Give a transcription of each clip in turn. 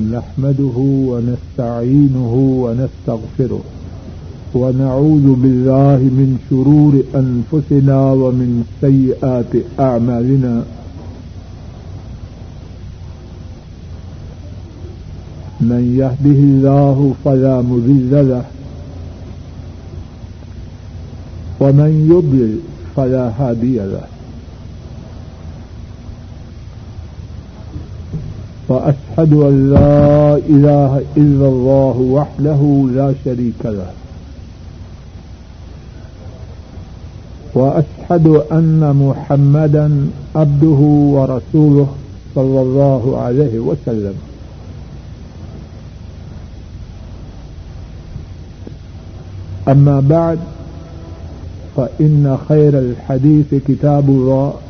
نحمده ونستعينه ونستغفره ونعوذ بالله من شرور أنفسنا ومن سيئات أعمالنا. من يهده الله فلا مذل له ومن يضلل فلا هادي له. وأشهد أن لا إله إلا الله وحده لا شريك له. وأشهد أن محمدا عبده ورسوله صلى الله عليه وسلم. أما بعد، فإن خير الحديث كتاب الله.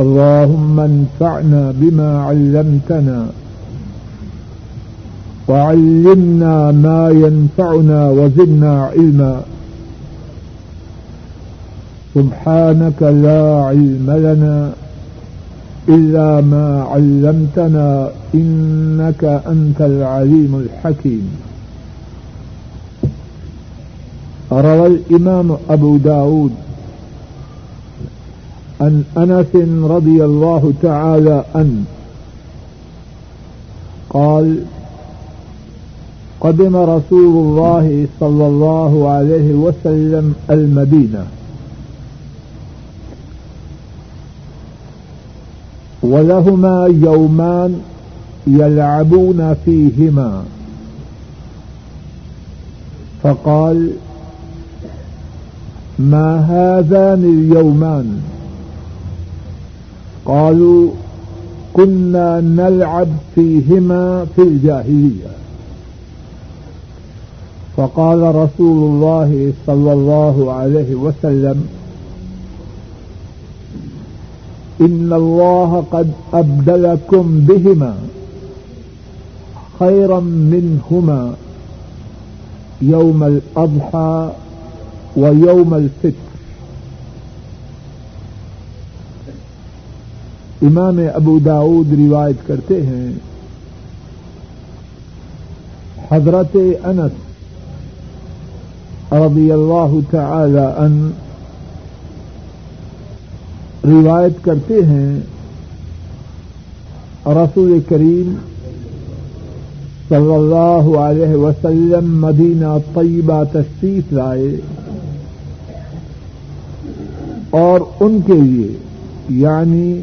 اللهم انفعنا بما علمتنا وعلمنا ما ينفعنا وزدنا علما. سبحانك لا علم لنا إلا ما علمتنا إنك أنت العليم الحكيم. روى الإمام أبو داود عن أنس رضي الله تعالى عنه. قال قدم رسول الله صلى الله عليه وسلم المدينة. ولهما يومان يلعبون فيهما. فقال ما هذان اليومان؟ قالوا كنا نلعب فيهما في الجاهلية. فقال رسول الله صلى الله عليه وسلم، إن الله قد أبدلكم بهما خيرا منهما يوم الأضحى ويوم الفطر امام ابو داود روایت کرتے ہیں۔ حضرت انس رضی اللہ تعالی ان روایت کرتے ہیں۔ رسول کریم صلی اللہ علیہ وسلم مدینہ طیبہ تشریف لائے اور ان کے لیے یعنی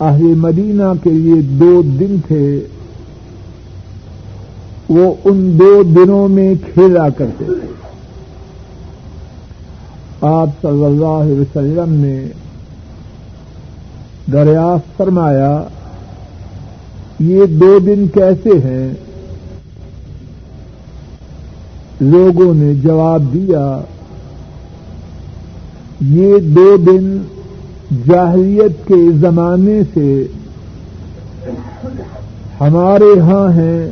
اہل مدینہ کے لیے دو دن تھے، وہ ان دو دنوں میں کھیلا کرتے تھے۔ آپ صلی اللہ علیہ وسلم نے دریافت فرمایا، یہ دو دن کیسے ہیں؟ لوگوں نے جواب دیا، یہ دو دن جاہلیت کے زمانے سے ہمارے ہاں ہیں،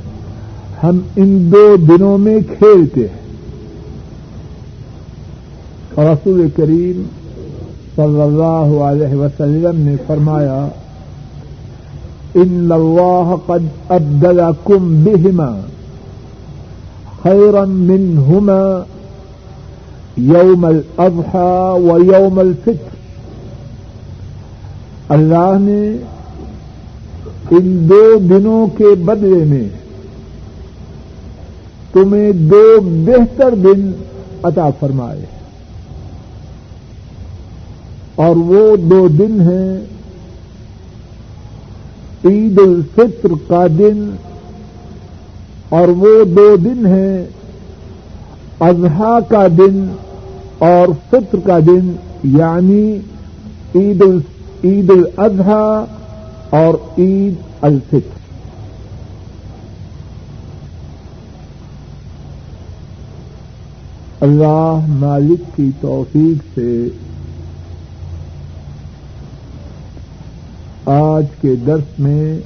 ہم ان دو دنوں میں کھیلتے ہیں۔ رسول کریم صلی اللہ علیہ وسلم نے فرمایا، ان اللہ قد ابدلکم بہما خیرا منہما یوم الاضحى و یوم الفطر اللہ نے ان دو دنوں کے بدلے میں تمہیں دو بہتر دن عطا فرمائے اور وہ دو دن ہیں عید الفطر کا دن اور وہ دو دن ہیں اضحا کا دن اور فطر کا دن یعنی عید الفطر عید الاضحی اور عید الفطر۔ اللہ مالک کی توفیق سے آج کے درس میں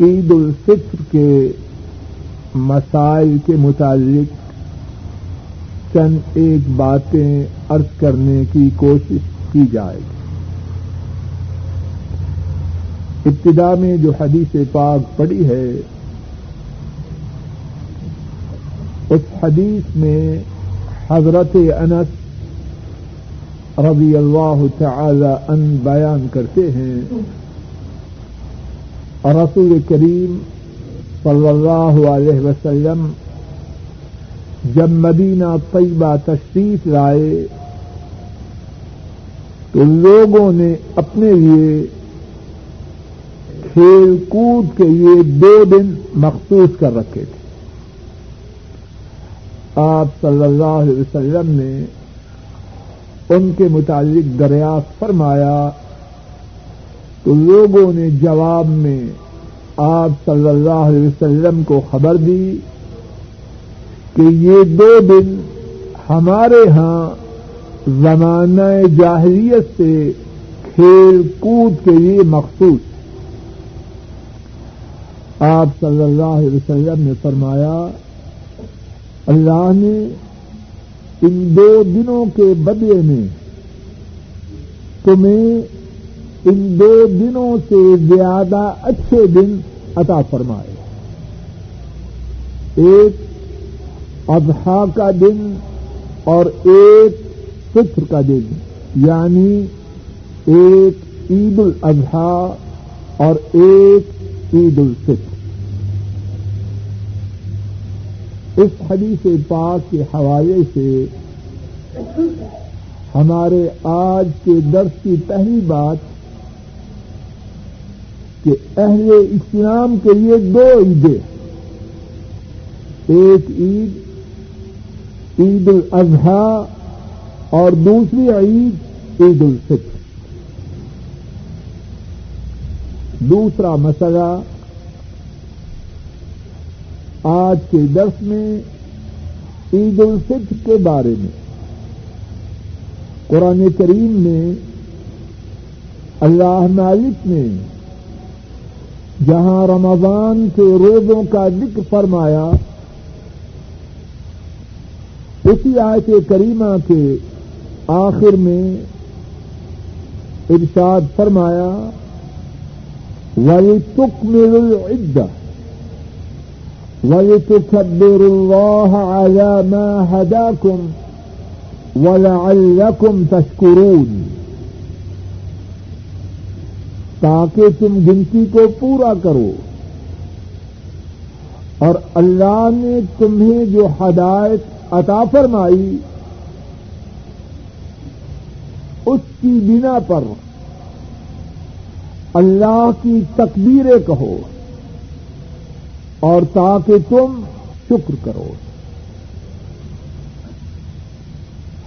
عید الفطر کے مسائل کے متعلق چند ایک باتیں عرض کرنے کی کوشش کی جائے گی۔ ابتدا میں جو حدیث پاک پڑی ہے، اس حدیث میں حضرت انس رضی اللہ تعالی ان بیان کرتے ہیں، رسول کریم صلی اللہ علیہ وسلم جب مدینہ طیبہ تشریف لائے تو لوگوں نے اپنے لیے کھیل کود کے لیے دو دن مخصوص کر رکھے تھے۔ آپ صلی اللہ علیہ وسلم نے ان کے متعلق دریافت فرمایا تو لوگوں نے جواب میں آپ صلی اللہ علیہ وسلم کو خبر دی کہ یہ دو دن ہمارے ہاں زمانہ جاہلیت سے کھیل کود کے لیے مخصوص آپ صلی اللہ علیہ وسلم نے فرمایا، اللہ نے ان دو دنوں کے بدلے میں تمہیں ان دو دنوں سے زیادہ اچھے دن عطا فرمائے۔ ایک اضحا کا دن اور ایک فطر کا دن یعنی ایک عید الاضحی اور ایک عید الفطر۔ اس حدیث پاک کے حوالے سے ہمارے آج کے درس کی پہلی بات کہ اہل اسلام کے لیے دو عیدیں، ایک عید عید الاضحی اور دوسری عید عید الفطر. دوسرا مسئلہ، آج کے درس میں عید الفطر کے بارے میں۔ قرآن کریم میں اللہ مالک نے جہاں رمضان کے روزوں کا ذکر فرمایا اسی آیت کریمہ کے آخر میں ارشاد فرمایا ولی تک العدہ وَلِتُكَبِّرُوا اللَّهَ عَلَى مَا هَدَاكُمْ وَلَعَلَّكُمْ تَشْكُرُونَ۔ تاکہ تم گنتی کو پورا کرو۔ اور اللہ نے تمہیں جو ہدایت عطا فرمائی۔ اس کی بنا پر اللہ کی تکبیریں کہو اور تاکہ تم شکر کرو۔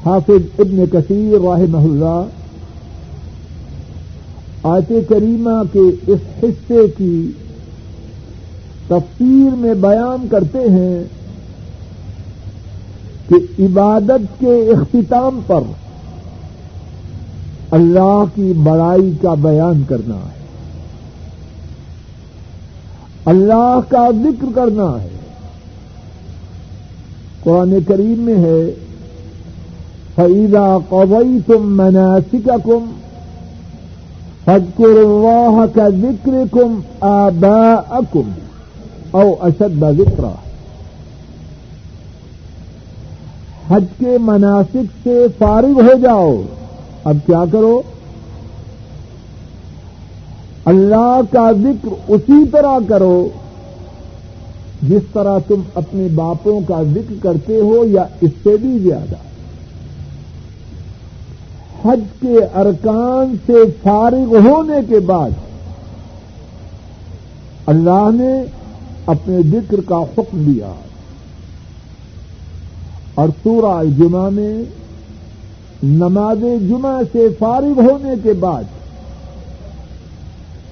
حافظ ابن کثیر رحمہ اللہ آیت کریمہ کے اس حصے کی تفسیر میں بیان کرتے ہیں۔ کہ عبادت کے اختتام پر اللہ کی بڑائی کا بیان کرنا ہے۔ اللہ کا ذکر کرنا ہے۔ قرآن کریم میں ہے فعیدہ قوئی تم مناسک کم حجر اللہ کا ذکر کم آبا اکم او اشد ذکر حج کے مناسک سے فارغ ہو جاؤ۔ اب کیا کرو؟ اللہ کا ذکر اسی طرح کرو جس طرح تم اپنے باپوں کا ذکر کرتے ہو یا اس سے بھی زیادہ۔ حج کے ارکان سے فارغ ہونے کے بعد اللہ نے اپنے ذکر کا حکم دیا۔ اور سورہ جمعہ میں نماز جمعہ سے فارغ ہونے کے بعد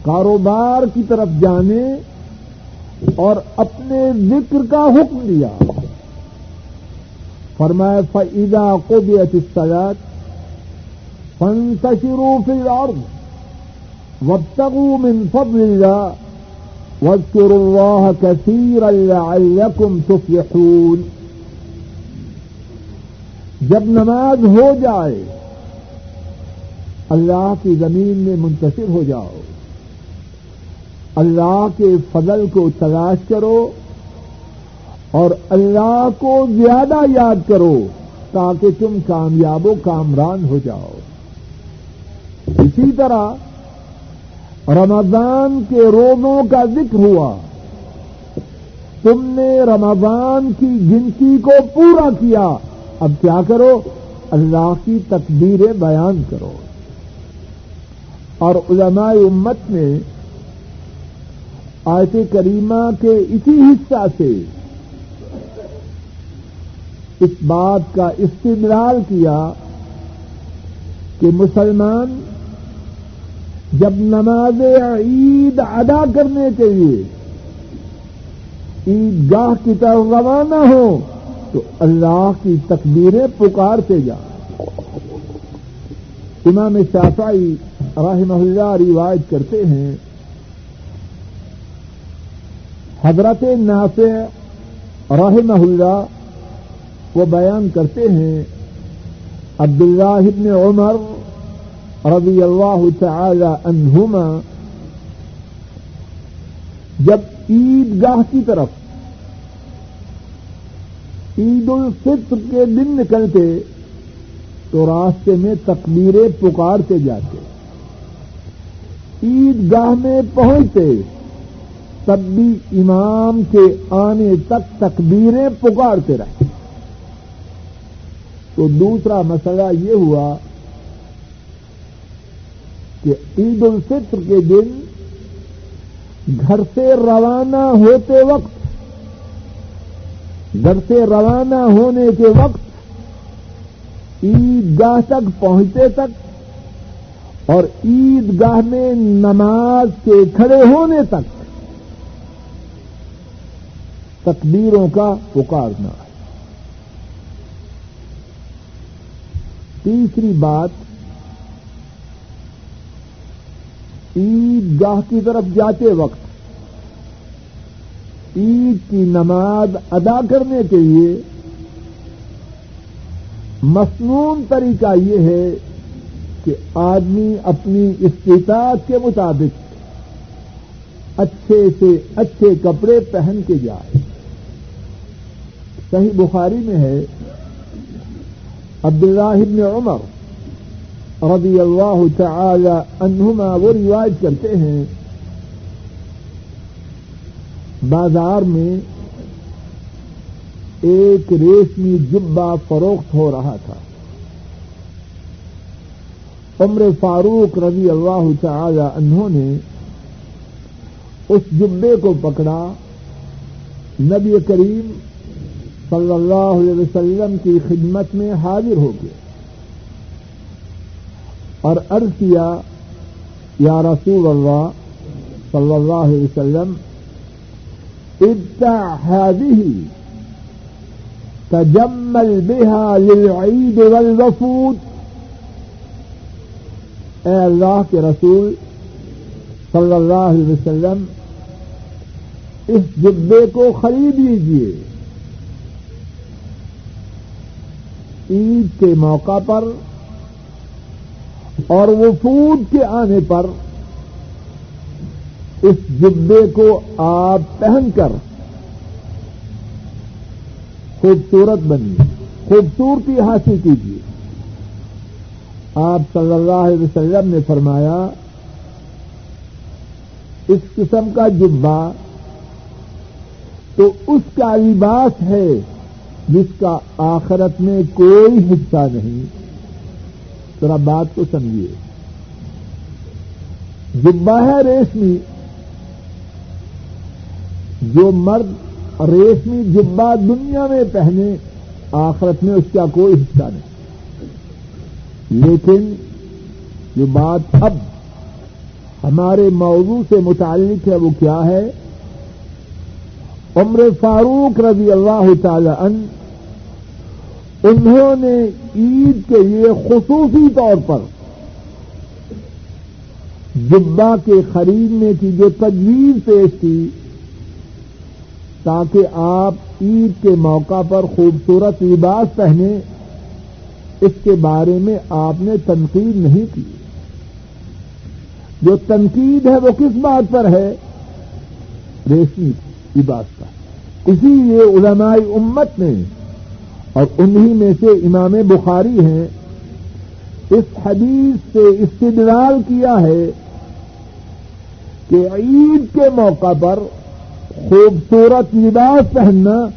کاروبار کی طرف جانے اور اپنے ذکر کا حکم دیا۔ فرمائے فعیدہ کو بھی اچسلت فن تشروف اور من فضل الله واذكروا الله كثيرا لعلكم تفلحون۔ جب نماز ہو جائے، اللہ کی زمین میں منتشر ہو جاؤ، اللہ کے فضل کو تلاش کرو اور اللہ کو زیادہ یاد کرو تاکہ تم کامیاب و کامران ہو جاؤ۔ اسی طرح رمضان کے روزوں کا ذکر ہوا۔ تم نے رمضان کی گنتی کو پورا کیا۔ اب کیا کرو؟ اللہ کی تقدیریں بیان کرو۔ اور علماء امت نے آیت کریمہ کے اسی حصہ سے اس بات کا استدلال کیا کہ مسلمان جب نماز عید ادا کرنے کے لیے عید گاہ کی طرف روانہ ہو تو اللہ کی تقدیریں پکارتے جا۔ امام شافعی رحمہ اللہ روایت کرتے ہیں، حضرت نافع رحمہ اللہ وہ بیان کرتے ہیں، عبداللہ ابن عمر رضی اللہ تعالی عنہما، جب عید گاہ کی طرف عید الفطر کے دن نکلتے تو راستے میں تقبیریں پکارتے جاتے۔ عید گاہ میں پہنچتے تب بھی امام کے آنے تک تقبیریں پکارتے رہے تو دوسرا مسئلہ یہ ہوا کہ عید الفطر کے دن گھر سے روانہ ہوتے وقت گھر سے روانہ ہونے کے وقت عید گاہ تک پہنچتے تک اور عید گاہ میں نماز کے کھڑے ہونے تک تکبیروں کا پکارنا ہے تیسری بات عید گاہ کی طرف جاتے وقت عید کی نماز ادا کرنے کے لیے مصنون طریقہ یہ ہے کہ آدمی اپنی استطاعت کے مطابق اچھے سے اچھے کپڑے پہن کے جائے۔ صحیح بخاری میں ہے، عبداللہ بن عمر رضی اللہ تعالی عنہما وہ روایت کرتے ہیں بازار میں ایک ریشمی جبا فروخت ہو رہا تھا۔ عمر فاروق رضی اللہ تعالی انہوں نے اس جبے کو پکڑا۔ نبی کریم صلی اللہ علیہ وسلم کی خدمت میں حاضر ہو گئے اور عرض کیا، یا رسول اللہ صلی اللہ علیہ وسلم هذه تجمل بها للعيد والوفود. اے اللہ کے رسول صلی اللہ علیہ وسلم، اس جبے کو خرید لیجیے عید کے موقع پر اور وفود کے آنے پر اس جبے کو آپ پہن کر خوبصورت بنیے، خوبصورتی حاصل کیجیے۔ آپ صلی اللہ علیہ وسلم نے فرمایا، اس قسم کا جبا تو اس کا لباس ہے جس کا آخرت میں کوئی حصہ نہیں۔ ذرا بات تو سمجھیے۔ جبا ہے ریشمی۔ جو مرد ریشمی جبا دنیا میں پہنے، آخرت میں اس کا کوئی حصہ نہیں۔ لیکن جو بات اب ہمارے موضوع سے متعلق ہے، وہ کیا ہے؟ عمر فاروق رضی اللہ تعالی ان انہوں نے عید کے لیے خصوصی طور پر جبا کے خریدنے کی جو تجویز پیش کی تاکہ آپ عید کے موقع پر خوبصورت لباس پہنے، اس کے بارے میں آپ نے تنقید نہیں کی۔ جو تنقید ہے وہ کس بات پر ہے؟ ریشمی لباس کا۔ اسی لیے علماء امت نے اور انہی میں سے امام بخاری ہیں، اس حدیث سے استدلال کیا ہے کہ عید کے موقع پر خوبصورت لباس پہننا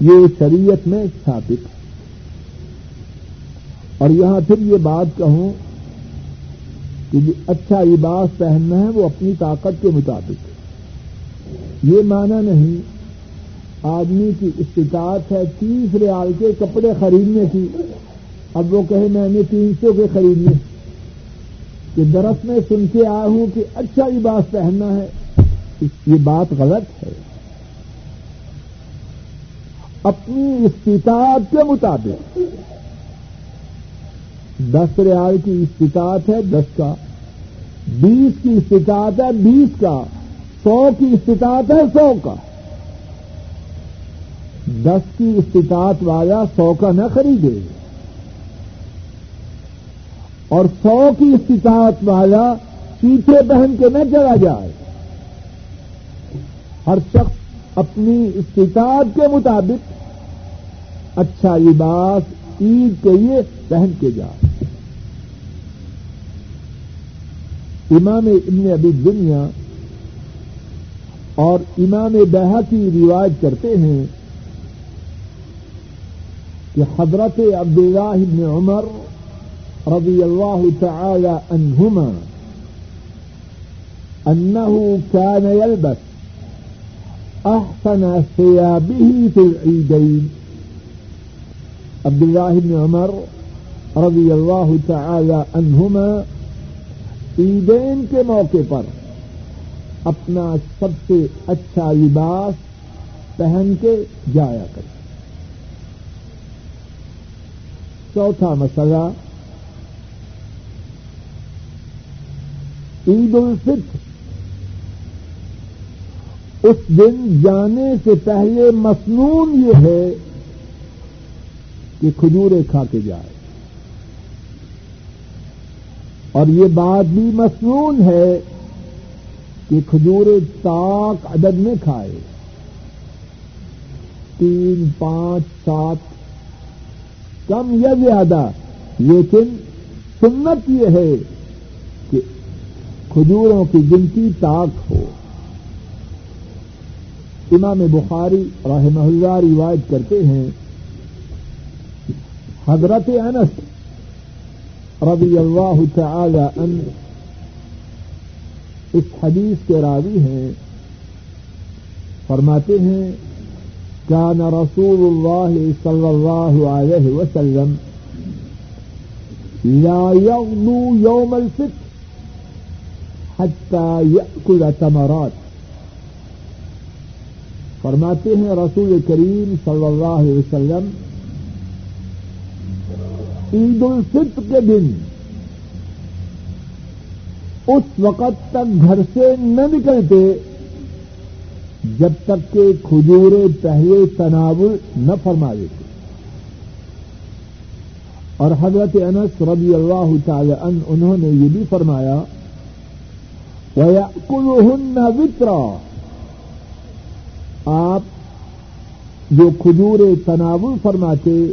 یہ شریعت میں ثابت ہے۔ اور یہاں پھر یہ بات کہوں کہ اچھا لباس پہننا ہے وہ اپنی طاقت کے مطابق یہ مانا نہیں آدمی کی استطاعت ہے تیس ریال کے کپڑے خریدنے کی۔ اب وہ کہے میں نے تین سو کے خریدنے۔ کہ درخت میں سن کے آیا ہوں کہ اچھا لباس پہننا ہے۔ یہ بات غلط ہے۔ اپنی استطاعت کے مطابق۔ دس ریال کی استطاعت ہے دس کا۔ بیس کی استطاعت ہے بیس کا۔ سو کی استطاعت ہے سو کا۔ دس کی استطاعت والا سو کا نہ خریدے۔ اور سو کی استطاعت والا چیتے پہن کے نہ چلا جائے۔ ہر شخص اپنی استطاعت کے مطابق اچھا لباس، عید کے لیے پہن کے جائے۔ امام ابن ابھی دنیا اور امام بہا کی روایت کرتے ہیں کہ حضرت عبداللہ بن عمر رضی اللہ تعالی عنہما انه كان يلبس احسن ثيابه في العيدين. عبد الله بن عمر رضی اللہ تعالی عنہما عیدین کے موقع پر اپنا سب سے اچھا لباس پہن کے جایا کرتے چوتھا مسئلہ، عید الفطر اس دن جانے سے پہلے مصنون یہ ہے کہ کھجورے کھا کے جائے۔ اور یہ بات بھی مصنون ہے کہ کھجورے تاک عدد میں کھائے۔ تین، پانچ، سات، کم یا زیادہ، لیکن سنت یہ ہے کہ کھجوروں کی گنتی تاک ہو۔ امام بخاری رحمہ اللہ روایت کرتے ہیں، حضرت انس رضی اللہ تعالی ان اس حدیث کے راوی ہیں، فرماتے ہیں كان رسول الله صلى الله عليه وسلم لا يغدو يوم الفطر حتى يأكل تمرات فرماتے ہیں رسول کریم صلی اللہ علیہ وسلم، عید الفطر کے دن اس وقت تک گھر سے نہ نکلتے جب تک کہ کھجورے پہلے تناول نہ فرمائے تھے اور حضرت انس رضی اللہ تعالی ان انہوں نے یہ بھی فرمایا کل وطرا آپ جو کھجور تناول فرماتے،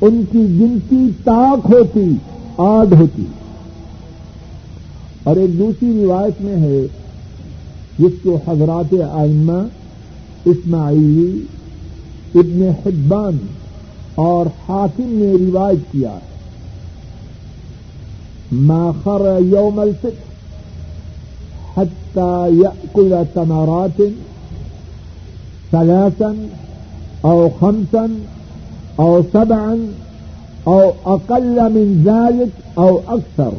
ان کی گنتی تاک ہوتی آڈ ہوتی۔ اور ایک دوسری روایت میں ہے، جس کو حضرات آئمہ اسماعیلی ابن حبان اور حاکم نے روایت کیا۔ ہے ماخر یوم الفطر حتى يأكل تمرات ثلاثا أو خمسا أو سبعا أو أقل من ذلك أو أكثر.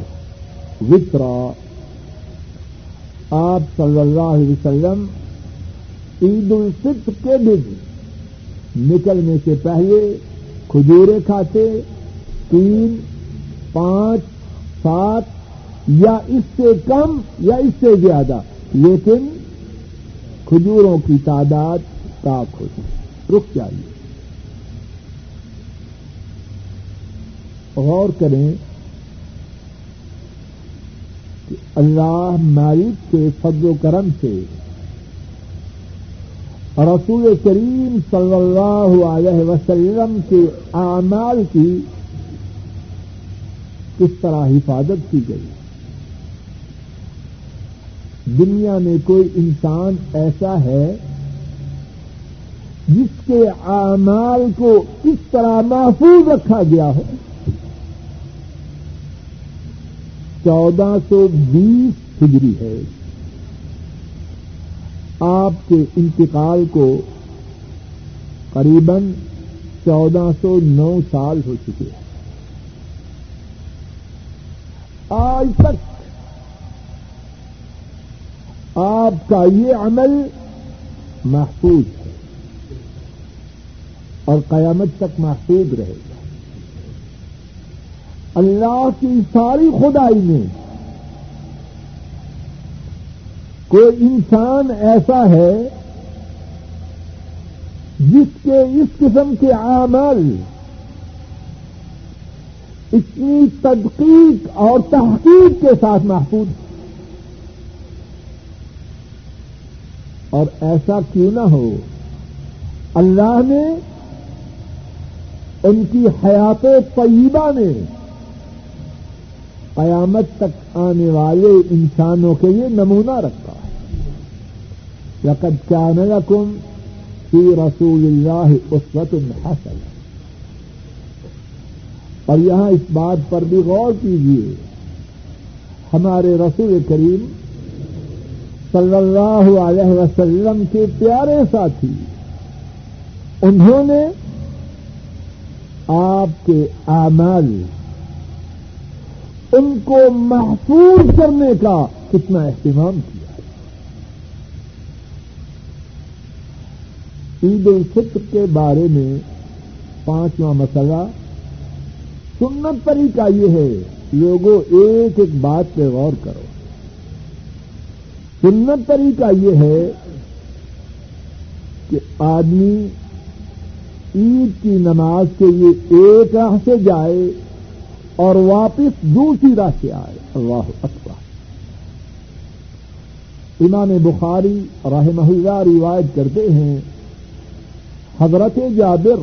وطرا آپ صلی اللہ علیہ وسلم عید الفطر کے دن نکلنے سے پہلے کھجورے کھاتے، تین، پانچ، سات یا اس سے کم یا اس سے زیادہ، لیکن کھجوروں کی تعداد تاک ہوتی رک جائیے غور کریں کہ اللہ مالک کے فضل و کرم سے رسول کریم صلی اللہ علیہ وسلم کے اعمال کی کس طرح حفاظت کی گئی۔ دنیا میں کوئی انسان ایسا ہے جس کے اعمال کو کس طرح محفوظ رکھا گیا ہو۔ چودہ سو بیس ہجری ہے۔ آپ کے انتقال کو قریب چودہ سو نو سال ہو چکے ہیں۔ آج تک آپ کا یہ عمل محفوظ ہے۔ اور قیامت تک محفوظ رہے گا۔ اللہ کی ساری خدائی میں کوئی انسان ایسا ہے جس کے اس قسم کے اعمال، اتنی تدقیق اور تحقیق کے ساتھ محفوظ اور ایسا کیوں نہ ہو، اللہ نے ان کی حیات طیبہ میں قیامت تک آنے والے انسانوں کے لیے نمونہ رکھا ہے۔ لقد كان لكم في رسول الله اسوة حسنة اور یہاں اس بات پر بھی غور کیجیے ہمارے رسول کریم صلی اللہ علیہ وسلم کے پیارے ساتھی، انہوں نے آپ کے اعمال ان کو محفوظ کرنے کا کتنا اہتمام کیا عید الفطر کے بارے میں پانچواں مسئلہ سنت طریقہ یہ ہے، لوگوں ایک ایک بات پہ غور کرو۔ سنت طریقہ یہ ہے کہ آدمی عید کی نماز کے لیے ایک راہ سے جائے اور واپس دوسری راہ سے آئے۔ اللہ اکبر۔ امام بخاری رحمہ اللہ روایت کرتے ہیں، حضرت جابر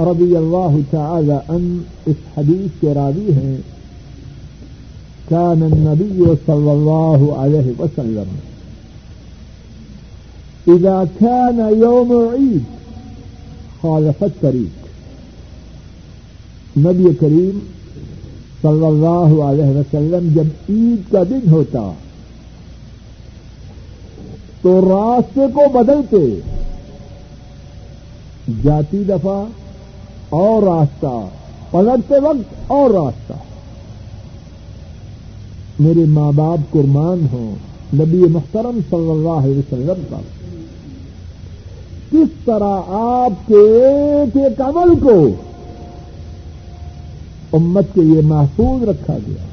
رضی اللہ تعالی ان اس حدیث کے راوی ہیں كان النبي صلى الله عليه وسلم إذا كان يوم عيد خالف الطريق نبی کریم صلی اللہ علیہ وسلم جب عید کا دن ہوتا تو راستے کو بدلتے، جاتی دفعہ اور راستہ، پلٹتے وقت اور راستہ۔ میرے ماں باپ قرمان ہوں نبی محترم صلی اللہ علیہ وسلم کا کس طرح آپ کے ایک ایک عمل کو امت کے لیے محفوظ رکھا گیا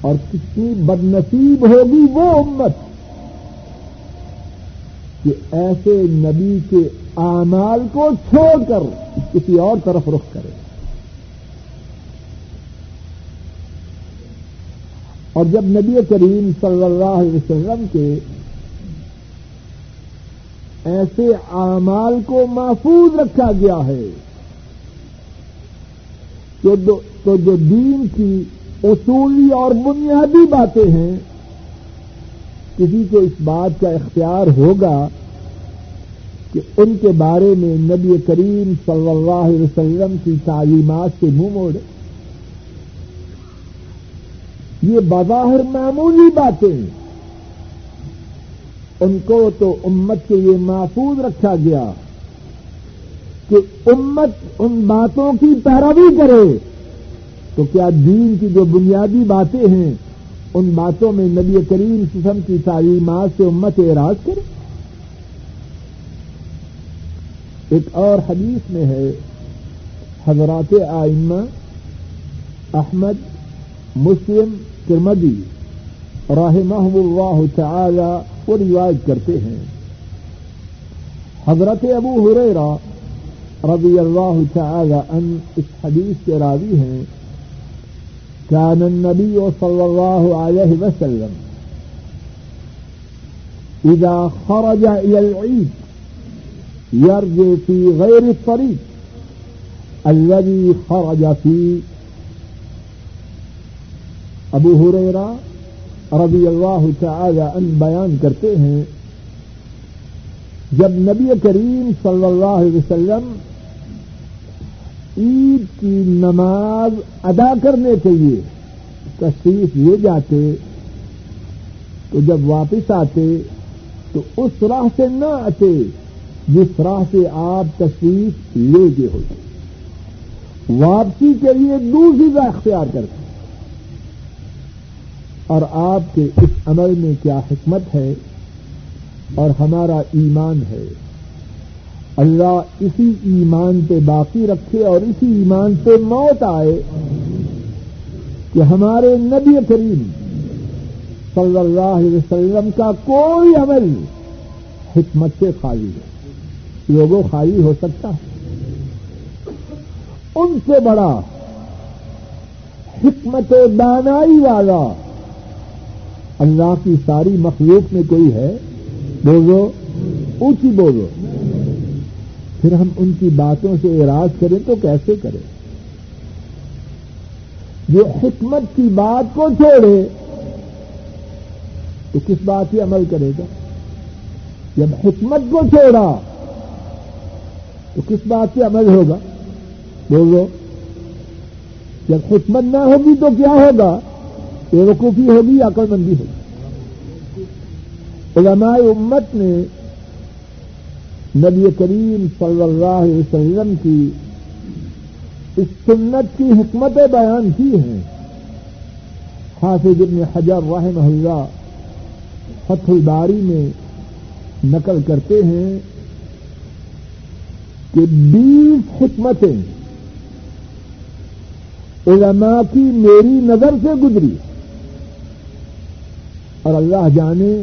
اور کتنی بد نصیب ہوگی وہ امت کہ ایسے نبی کے اعمال کو چھوڑ کر کسی اور طرف رخ کرے اور جب نبی کریم صلی اللہ علیہ وسلم کے ایسے اعمال کو محفوظ رکھا گیا ہے تو جو دین کی اصولی اور بنیادی باتیں ہیں، کسی کو اس بات کا اختیار ہوگا کہ ان کے بارے میں نبی کریم صلی اللہ علیہ وسلم کی تعلیمات سے منہ موڑے۔ یہ بظاہر معمولی باتیں ان کو تو امت کے لیے محفوظ رکھا گیا کہ امت ان باتوں کی پیروی کرے تو کیا دین کی جو بنیادی باتیں ہیں ان باتوں میں نبی کریم قسم کی تعلیمات سے امت اعراض کرے؟ ایک اور حدیث میں ہے، حضرات آئمہ احمد، مسلم کرمدی رحمہ اللہ تعالی وہ روایت کرتے ہیں۔ حضرت ابو ہریرا رضی اللہ تعالی ان اس حدیث کے راوی ہیں۔ كان النبي صلى الله عليه وسلم إذا خرج إلى العيد يرجع في غير الطريق الذي خرج فيه ابو ہریرا رضی اللہ تعالی ان بیان کرتے ہیں، جب نبی کریم صلی اللہ علیہ وسلم عید کی نماز ادا کرنے کے لیے تشریف لے جاتے، تو جب واپس آتے، تو اس راہ سے نہ آتے جس راہ سے آپ تشریف لے گئے ہوتے۔ واپسی کے لیے دوسری راہ اختیار کرتے۔ اور آپ کے اس عمل میں کیا حکمت ہے اور ہمارا ایمان ہے۔ اللہ اسی ایمان پہ باقی رکھے اور اسی ایمان پہ موت آئے کہ ہمارے نبی کریم صلی اللہ علیہ وسلم کا کوئی عمل حکمت سے خالی ہے۔ لوگوں خالی ہو سکتا ہے۔ ان سے بڑا حکمت دانائی والا اللہ کی ساری مخلوق میں کوئی ہے؟ بولو اونچی بولو پھر ہم ان کی باتوں سے اراض کریں تو کیسے کریں؟ جو حکمت کی بات کو چھوڑے، تو کس بات پہ عمل کرے گا؟ جب حکمت کو چھوڑا، تو کس بات پہ عمل ہوگا؟ بولو جب حکمت نہ ہوگی تو کیا ہوگا؟ بے وقوفی ہوگی یا عقل مندی ہوگی؟ علماء امت نے نبی کریم صلی اللہ علیہ وسلم کی اس سنت کی حکمتیں بیان کی ہیں۔ حافظ ابن حجر رحمہ اللہ فتح الباری میں نقل کرتے ہیں کہ بیس حکمتیں علماء کی میری نظر سے گزری۔ اور اللہ جانے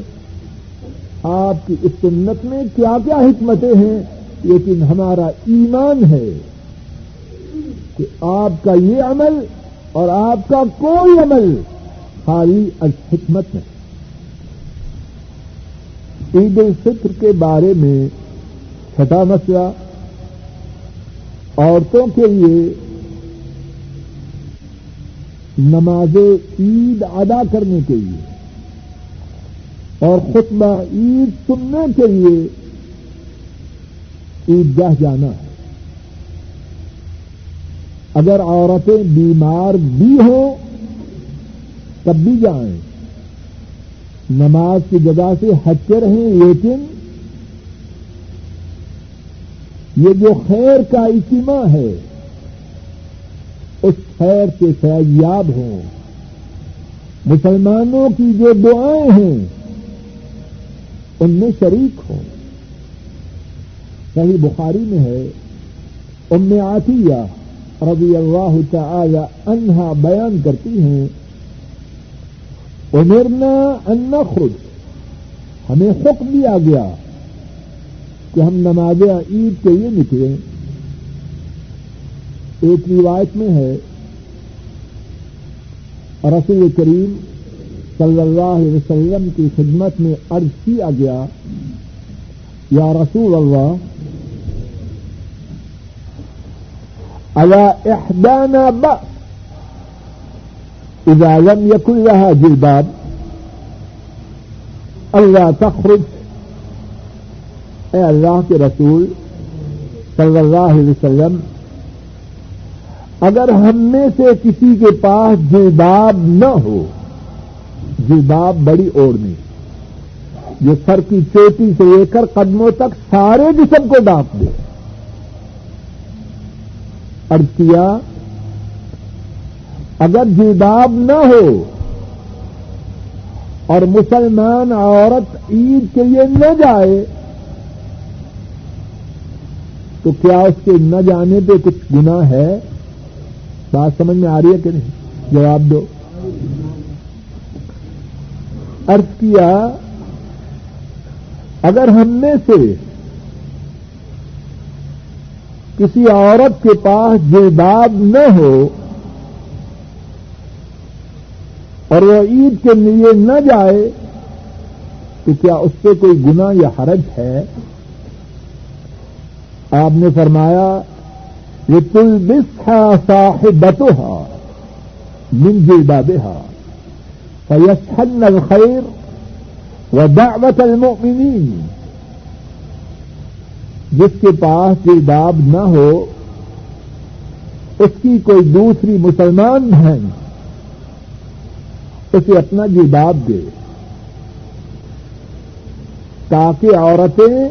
آپ کی اس سنت میں کیا کیا حکمتیں ہیں، لیکن ہمارا ایمان ہے کہ آپ کا یہ عمل اور آپ کا کوئی عمل خالی حکمت ہے۔ عید الفطر کے بارے میں چھٹا مسئلہ، عورتوں کے لیے نماز عید ادا کرنے کے لیے۔ اور خطبہ عید سننے کے لیے عیدگاہ جانا ہے۔ اگر عورتیں بیمار بھی ہوں، تب بھی جائیں۔ نماز کی جگہ سے ہٹتے رہیں، لیکن یہ جو خیر کا اجتماع ہے، اس خیر کے فیضیاب ہوں۔ مسلمانوں کی جو دعائیں ہیں ان میں شریک ہوں۔ صحیح بخاری میں ہے، ام عطیہ رضی اللہ تعالی انہا بیان کرتی ہیں، امرنا ان خود ہمیں حکم دیا گیا کہ ہم نماز عید کے لیے نکلیں۔ ایک روایت میں ہے، رسول کریم صلی اللہ علیہ وسلم کی خدمت میں عرض کیا گیا، یا رسول اللہ على احدانا بأس، اذا لم يكن لها جلباب اللہ تخرج، اے اللہ کے رسول صلی اللہ علیہ وسلم، اگر ہم میں سے کسی کے پاس جلباب نہ ہو جلباب بڑی اوڑھنی جو سر کی چوٹی سے لے کر قدموں تک سارے جسم کو ڈانپ دے۔ ارد کیا، اگر جلباب نہ ہو اور مسلمان عورت عید کے لیے نہ جائے، تو کیا اس کے نہ جانے پہ کچھ گنا ہے؟ بات سمجھ میں آ رہی ہے کہ نہیں؟ جواب دو۔ ارض کیا، اگر ہم میں سے کسی عورت کے پاس جلباب نہ ہو اور وہ عید کے لیے نہ جائے، تو کیا اس پہ کوئی گنا یا حرج ہے؟ آپ نے فرمایا یہ تل بس صاحبتها ہا من جلبابها۔ فيسحن الخير ودعوة المؤمنين۔ جس کے پاس جلباب نہ ہو، اس کی کوئی دوسری مسلمان بہن اسے اپنا جلباب دے۔ تاکہ عورتیں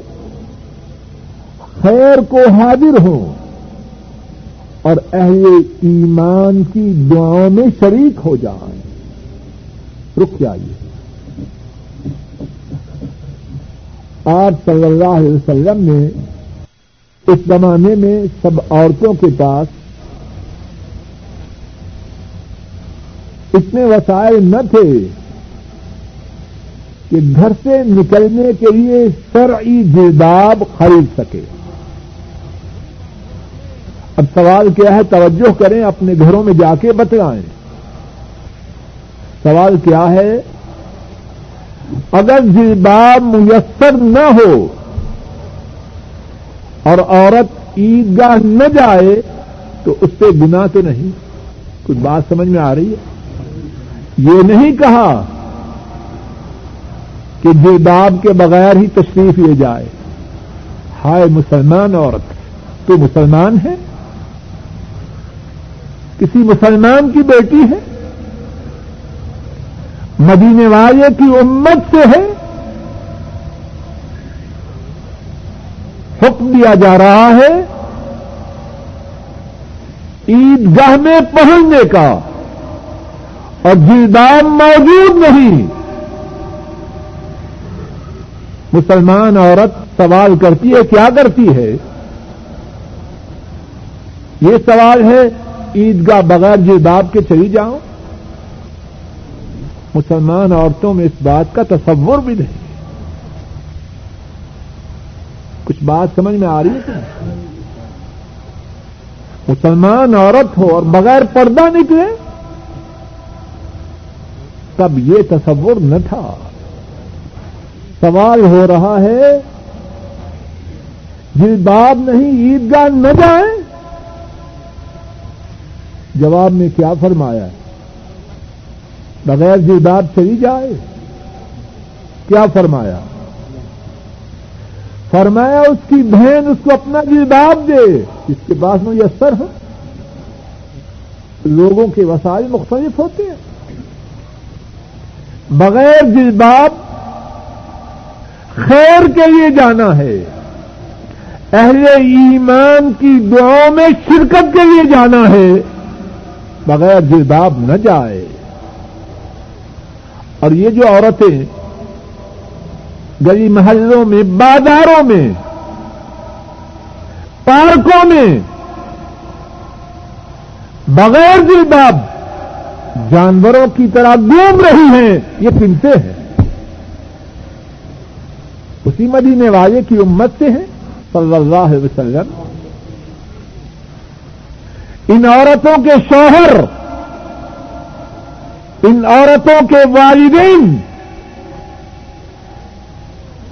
خیر کو حاضر ہوں اور اہل ایمان کی دعاؤں میں شریک ہو جائیں۔ رک جائیے آپ صلی اللہ علیہ وسلم نے اس زمانے میں سب عورتوں کے پاس اتنے وسائل نہ تھے کہ گھر سے نکلنے کے لیے شرعی جلداب خرید سکے۔ اب سوال کیا ہے، توجہ کریں، اپنے گھروں میں جا کے بتلائیں۔ سوال کیا ہے؟ اگر جلباب میسر نہ ہو اور عورت عیدگاہ نہ جائے تو اس سے گنا تو نہیں۔ کچھ بات سمجھ میں آ رہی ہے؟ یہ نہیں کہا کہ جلباب کے بغیر ہی تشریف لے جائے۔ ہائے مسلمان عورت، تو مسلمان ہے؟ کسی مسلمان کی بیٹی ہے؟ مدینے والے کی امت سے ہے۔ حکم دیا جا رہا ہے عیدگاہ میں پہنچنے کا اور جلدام موجود نہیں۔ مسلمان عورت سوال کرتی ہے، کیا کرتی ہے؟ یہ سوال ہے، عیدگاہ بغیر جلباب کے چلی جاؤں؟ مسلمان عورتوں میں اس بات کا تصور بھی نہیں۔ کچھ بات سمجھ میں آ رہی ہے مسلمان عورت ہو اور بغیر پردہ نکلے، تب یہ تصور نہ تھا۔ سوال ہو رہا ہے جلباب نہیں عیدگاہ نہ جائیں، جواب میں کیا فرمایا ہے؟ بغیر جلباب چلی جائے۔ کیا فرمایا؟ فرمایا اس کی بہن اس کو اپنا جلباب دے۔ اس کے پاس میں یہ ہے۔ لوگوں کے وسائل مختلف ہوتے ہیں۔ بغیر جلباب خیر کے لیے جانا ہے۔ اہل ایمان کی دعاؤں میں شرکت کے لیے جانا ہے۔ بغیر جلباب نہ جائے۔ اور یہ جو عورتیں گلی محلوں میں، بازاروں میں، پارکوں میں، بغیر جلباب جانوروں کی طرح گھوم رہی ہیں، یہ پنتے ہیں۔ اسی مدینے والے کی امت سے ہیں، صلی اللہ علیہ وسلم۔ ان عورتوں کے شوہر ان عورتوں کے والدین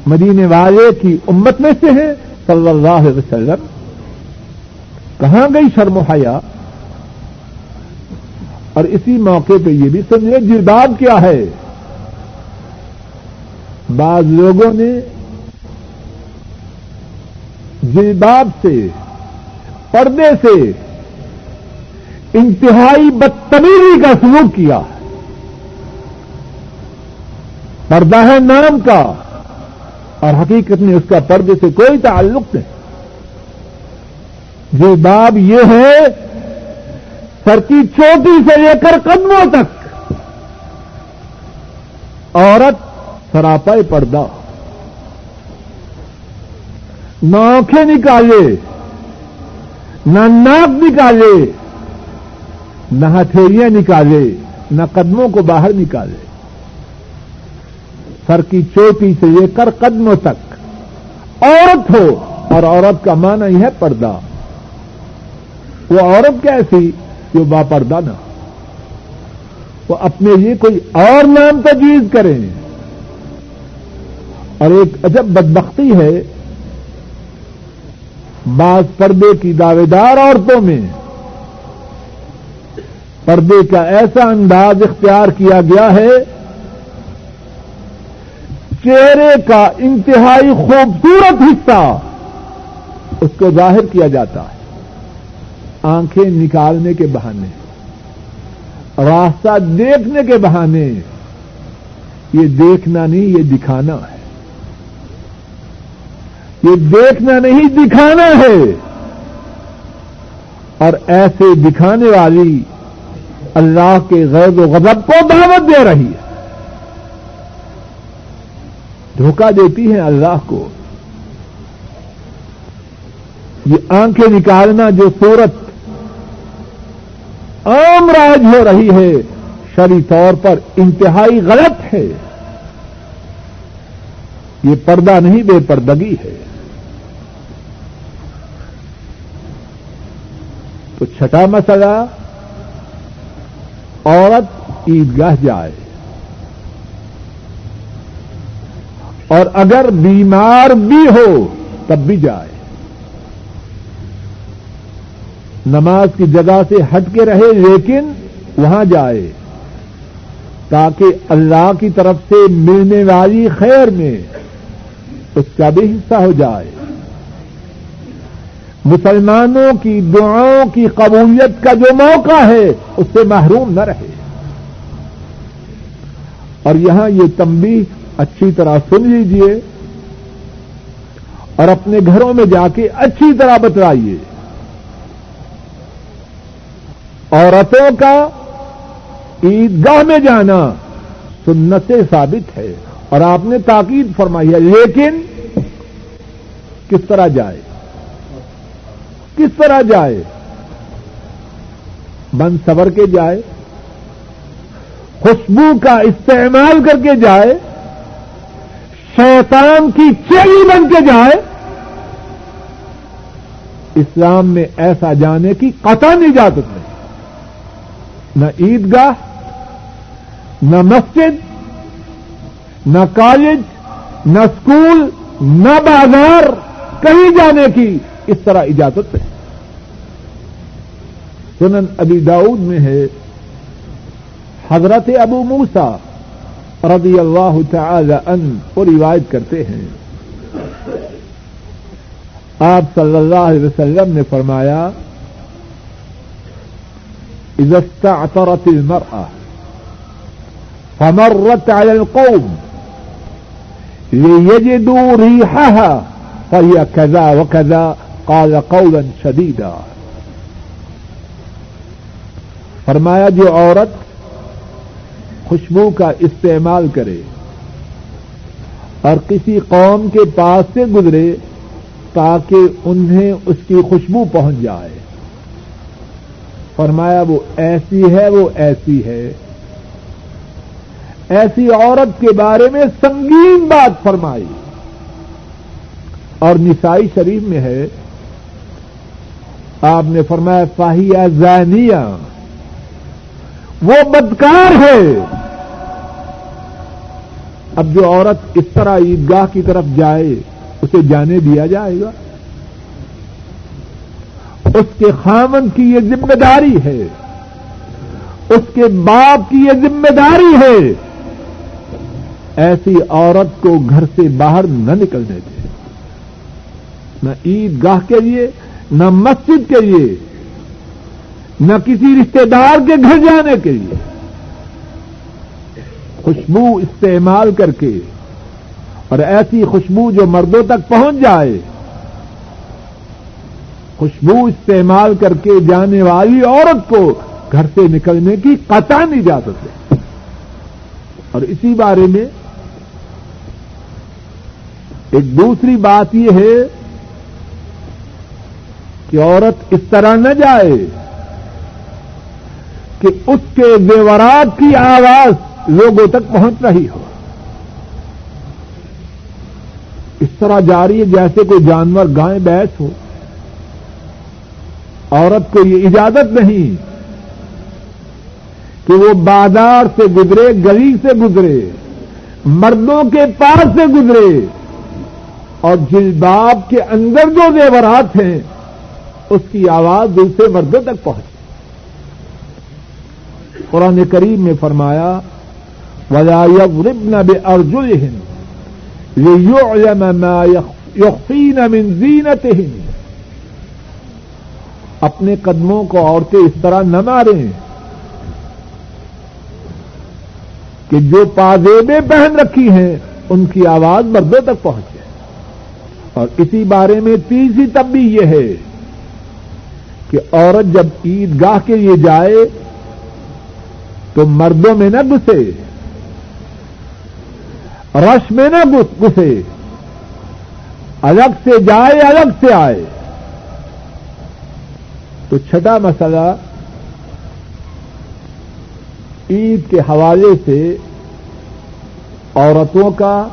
مدینے والے کی امت میں سے ہیں، صلی اللہ علیہ وسلم۔ کہاں گئی شرم حیا؟ اور اسی موقع پہ یہ بھی سمجھے جلباب کیا ہے؟ بعض لوگوں نے جلباب سے، پردے سے انتہائی بدتمیزی کا سلوک کیا۔ پردہ ہے نام کا اور حقیقت میں اس کا پردے سے کوئی تعلق نہیں۔ جو باب یہ ہے، سر کی چوٹی سے لے کر قدموں تک۔ عورت سراپا پردہ۔ نہ آنکھیں نکالے، نہ ناک نکالے، نہ ہتھیلیاں نکالے، نہ قدموں کو باہر نکالے۔ سر کی چوٹی سے لے کر قدموں تک۔ عورت ہو، اور عورت کا معنی ہے پردہ۔ وہ عورت کیسی؟ جو با پردہ نہ وہ اپنے لیے کوئی اور نام تجویز کریں اور ایک عجب بدبختی ہے، بعض پردے کی دعوے دار عورتوں میں۔ پردے کا ایسا انداز اختیار کیا گیا ہے چہرے کا انتہائی خوبصورت حصہ اس کو ظاہر کیا جاتا ہے۔ آنکھیں نکالنے کے بہانے، راستہ دیکھنے کے بہانے، یہ دیکھنا نہیں، یہ دکھانا ہے۔ یہ دیکھنا نہیں، دکھانا ہے۔ اور ایسے دکھانے والی اللہ کے غیر و غضب کو دعوت دے رہی ہے۔ دھوکہ دیتی ہیں اللہ کو۔ یہ آنکھیں نکالنا جو صورت عام راج ہو رہی ہے شری طور پر انتہائی غلط ہے۔ یہ پردہ نہیں، بے پردگی ہے۔ تو چھٹا مسئلہ، عورت عیدگاہ جائے۔ اور اگر بیمار بھی ہو تب بھی جائے۔ نماز کی جگہ سے ہٹ کے رہے لیکن وہاں جائے۔ تاکہ اللہ کی طرف سے ملنے والی خیر میں اس کا بھی حصہ ہو جائے۔ مسلمانوں کی دعاؤں کی قبولیت کا جو موقع ہے اس سے محروم نہ رہے۔ اور یہاں یہ تمبی اچھی طرح سن لیجیے اور اپنے گھروں میں جا کے اچھی طرح بتلائیے۔ عورتوں کا عیدگاہ میں جانا سنت ثابت ہے اور آپ نے تاکید فرمائی ہے، لیکن کس طرح جائے؟ کس طرح جائے؟ بند سبر کے جائے، خوشبو کا استعمال کر کے جائے۔ شیطان کی چیلی بن کے جائے، اسلام میں ایسا جانے کی قطع اجازت نہیں نہ عیدگاہ، نہ مسجد، نہ کالج، نہ اسکول نہ بازار، کہیں جانے کی اس طرح اجازت ہے۔ سنن ابی داؤد میں ہے، حضرت ابو موسا رضی اللہ تعالی ان وہ روایت کرتے ہیں۔ آپ صلی اللہ علیہ وسلم نے فرمایا استعطرت المرأة فمرت على القوم ليجدوا ريحها فهي كذا وكذا قال قولا شديدا۔ فرمایا، جو عورت خوشبو کا استعمال کرے اور کسی قوم کے پاس سے گزرے تاکہ انہیں اس کی خوشبو پہنچ جائے۔ فرمایا، وہ ایسی ہے، وہ ایسی ہے۔ ایسی عورت کے بارے میں سنگین بات فرمائی۔ اور نسائی شریف میں ہے۔ آپ نے فرمایا فاہیا زانیہ وہ بدکار ہے۔ اب جو عورت اس طرح عیدگاہ کی طرف جائے، اسے جانے دیا جائے گا۔ اس کے خامن کی یہ ذمہ داری ہے۔ اس کے باپ کی یہ ذمہ داری ہے۔ ایسی عورت کو گھر سے باہر نہ نکلنے دے نہ عید گاہ کے لیے، نہ مسجد کے لیے۔ نہ کسی رشتے دار کے گھر جانے کے لیے۔ خوشبو استعمال کر کے اور ایسی خوشبو جو مردوں تک پہنچ جائے۔ خوشبو استعمال کر کے جانے والی عورت کو گھر سے نکلنے کی قطع اجازت ہے اور اسی بارے میں ایک دوسری بات یہ ہے کہ عورت اس طرح نہ جائے۔ کہ اس کے زیورات کی آواز لوگوں تک پہنچ رہی ہو۔ اس طرح جاری ہے جیسے کوئی جانور گائے بیس ہو۔ عورت کو یہ اجازت نہیں کہ وہ بازار سے گزرے، گلی سے گزرے، مردوں کے پاس سے گزرے اور جلباب کے اندر جو زیورات ہیں، اس کی آواز دوسرے مردوں تک پہنچے قرآن کریم میں فرمایا، ولا يضربن بأرجلهن ليعلم ما يخفين من زينتهن اپنے قدموں کو عورتیں اس طرح نہ ماریں کہ جو پادیبیں پہن رکھی ہیں، ان کی آواز مردوں تک پہنچے۔ اور اسی بارے میں تیسری تب بھی یہ ہے کہ عورت جب عید گاہ کے لیے جائے تو مردوں میں نہ گھسے۔ رش میں نہ گھسے۔ الگ سے جائے، الگ سے آئے۔ تو چھٹا مسئلہ عید کے حوالے سے عورتوں کا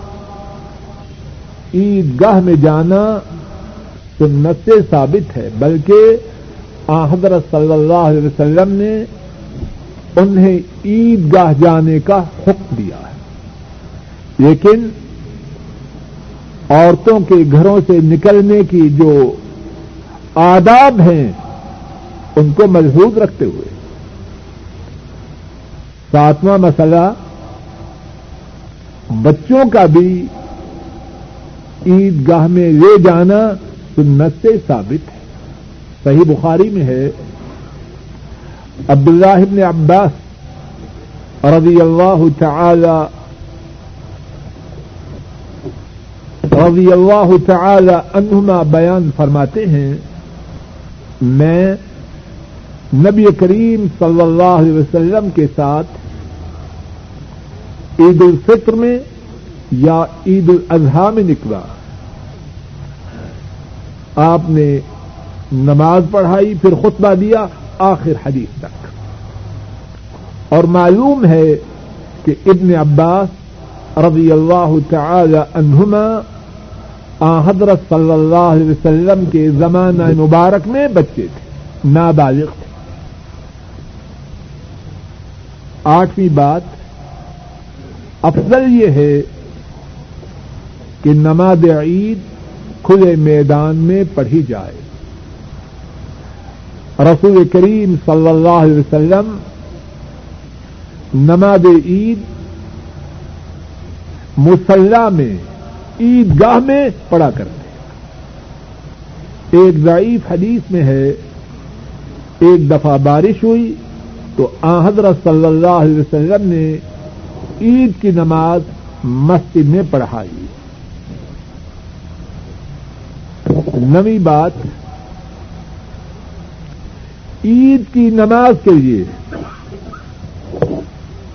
عید گاہ میں جانا سنت سے ثابت ہے، بلکہ حضرت صلی اللہ علیہ وسلم نے انہیں عید گاہ جانے کا حکم دیا ہے۔ لیکن عورتوں کے گھروں سے نکلنے کی جو آداب ہیں، ان کو مضبوط رکھتے ہوئے۔ ساتواں مسئلہ، بچوں کا بھی عید گاہ میں لے جانا سنت سے ثابت ہے۔ صحیح بخاری میں ہے۔ عبد اللہ عباس رضی اللہ تعالی رضی اللہ تعالی عنہما بیان فرماتے ہیں، میں نبی کریم صلی اللہ علیہ وسلم کے ساتھ عید الفطر میں یا عید الاضحی میں نکلا۔ آپ نے نماز پڑھائی، پھر خطبہ دیا آخر حدیث تک۔ اور معلوم ہے کہ ابن عباس رضی اللہ تعالی عنہما حضرت صلی اللہ علیہ وسلم کے زمانہ مبارک میں بچے تھے، نابالغ تھے۔ آٹھویں بات، افضل یہ ہے کہ نماز عید کھلے میدان میں پڑھی جائے۔ رسول کریم صلی اللہ علیہ وسلم نماز عید مسلح میں عید گاہ میں پڑا کرتے ایک ضعیف حدیث میں ہے، ایک دفعہ بارش ہوئی تو آ حضرت صلی اللہ علیہ وسلم نے عید کی نماز مسجد میں پڑھائی۔ نوی بات عید کی نماز کے لیے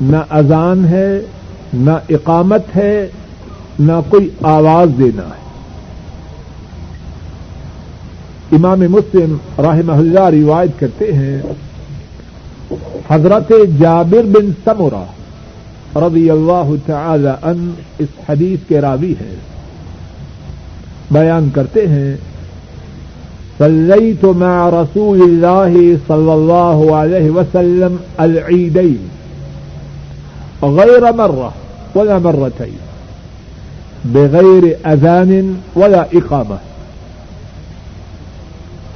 نہ اذان ہے، نہ اقامت ہے، نہ کوئی آواز دینا ہے۔ امام مسلم رحمہ اللہ روایت کرتے ہیں، حضرت جابر بن سمورا رضی اللہ تعالی ان اس حدیث کے راوی ہیں۔ بیان کرتے ہیں صليت مع رسول الله صلى الله عليه وسلم العيدين غير مرة ولا مرتين، بغير أذان ولا إقامة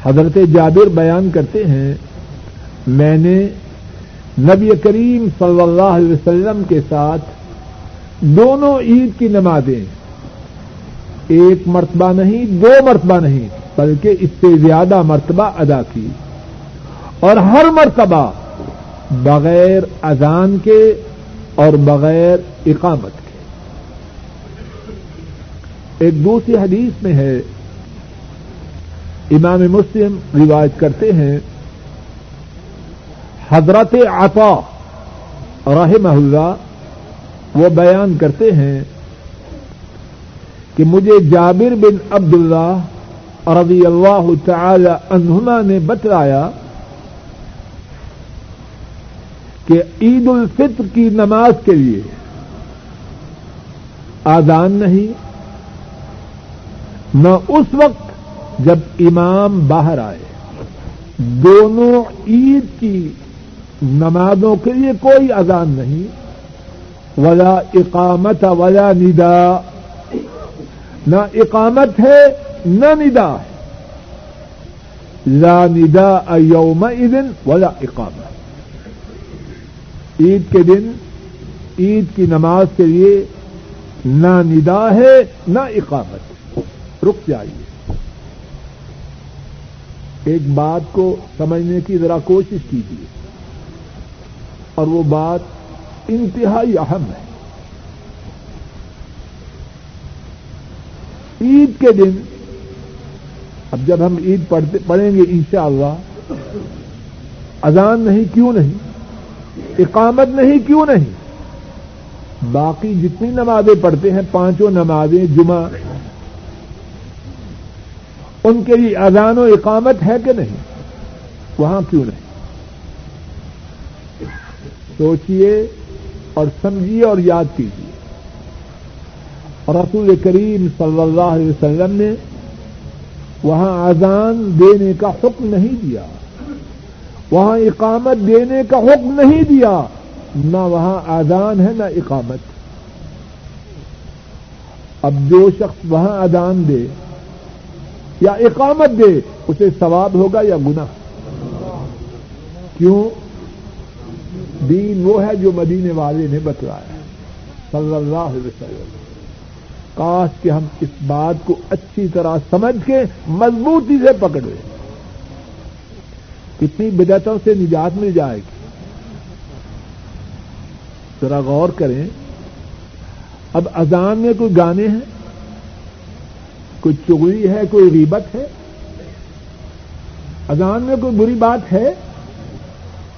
حضرت جابر بیان کرتے ہیں، میں نے نبی کریم صلی اللہ علیہ وسلم کے ساتھ دونوں عید کی نمازیں، ایک مرتبہ نہیں، دو مرتبہ نہیں بلکہ اس سے زیادہ مرتبہ ادا کی۔ اور ہر مرتبہ بغیر اذان کے اور بغیر اقامت کے۔ ایک دوسری حدیث میں ہے۔ امام مسلم روایت کرتے ہیں۔ حضرت عطا رحمہ اللہ وہ بیان کرتے ہیں کہ مجھے جابر بن عبد اللہ رضی اللہ تعالی عنہما نے بتلایا کہ عید الفطر کی نماز کے لیے آزان نہیں، نہ اس وقت جب امام باہر آئے۔ دونوں عید کی نمازوں کے لیے کوئی اذان نہیں۔ ولا اقامت ولا ندا۔ نہ اقامت ہے نہ ندا ہے لا ندا یوم دن ولا اقامت عید کے دن، عید کی نماز کے لیے نہ ندا ہے نہ اقامت. رک جائیے. ایک بات کو سمجھنے کی ذرا کوشش کیجیے. اور وہ بات انتہائی اہم ہے. عید کے دن اب جب ہم عید پڑھتے پڑھیں گے انشاءاللہ اللہ اذان نہیں کیوں نہیں؟ اقامت نہیں کیوں نہیں؟ باقی جتنی نمازیں پڑھتے ہیں، پانچوں نمازیں جمعہ۔ ان کے لیے اذان و اقامت ہے کہ نہیں؟ وہاں کیوں نہیں؟ سوچیے اور سمجھیے اور یاد کیجیے اور رسول کریم صلی اللہ علیہ وسلم نے وہاں اذان دینے کا حکم نہیں دیا۔ وہاں اقامت دینے کا حکم نہیں دیا۔ نہ وہاں اذان ہے نہ اقامت۔ اب جو شخص وہاں اذان دے یا اقامت دے، اسے ثواب ہوگا یا گنا کیوں؟ دین وہ ہے جو مدینے والے نے بتلایا۔ صلی اللہ علیہ وسلم۔ کاش کہ ہم اس بات کو اچھی طرح سمجھ کے مضبوطی سے پکڑے۔ کتنی بدعتوں سے نجات مل جائے گی۔ ذرا غور کریں۔ اب اذان میں کوئی گانے ہیں؟ کوئی چگلی ہے؟ کوئی ریبت ہے؟ اذان میں کوئی بری بات ہے؟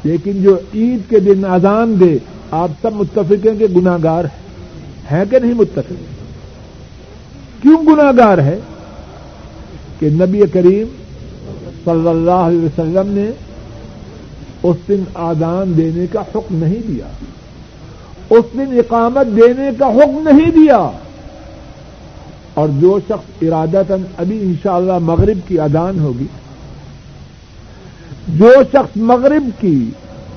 لیکن جو عید کے دن اذان دے، آپ سب متفق ہیں کہ گناگار ہے کہ نہیں متفق؟ کیوں گناگار ہے کہ نبی کریم صلی اللہ علیہ وسلم نے اس دن آدان دینے کا حکم نہیں دیا، اس دن اقامت دینے کا حکم نہیں دیا۔ اور جو شخص ارادتاً ابھی انشاءاللہ مغرب کی ادان ہوگی، جو شخص مغرب کی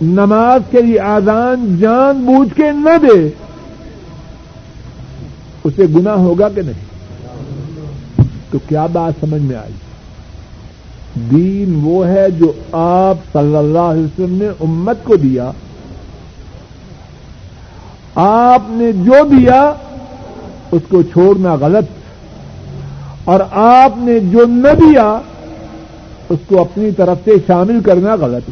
نماز کے لیے آزان جان بوجھ کے نہ دے، اسے گنا ہوگا کہ نہیں؟ تو کیا بات سمجھ میں آئی؟ دین وہ ہے جو آپ صلی اللہ علیہ وسلم نے امت کو دیا۔ آپ نے جو دیا، اس کو چھوڑنا غلط۔ اور آپ نے جو نہ دیا، اس کو اپنی طرف سے شامل کرنا غلط۔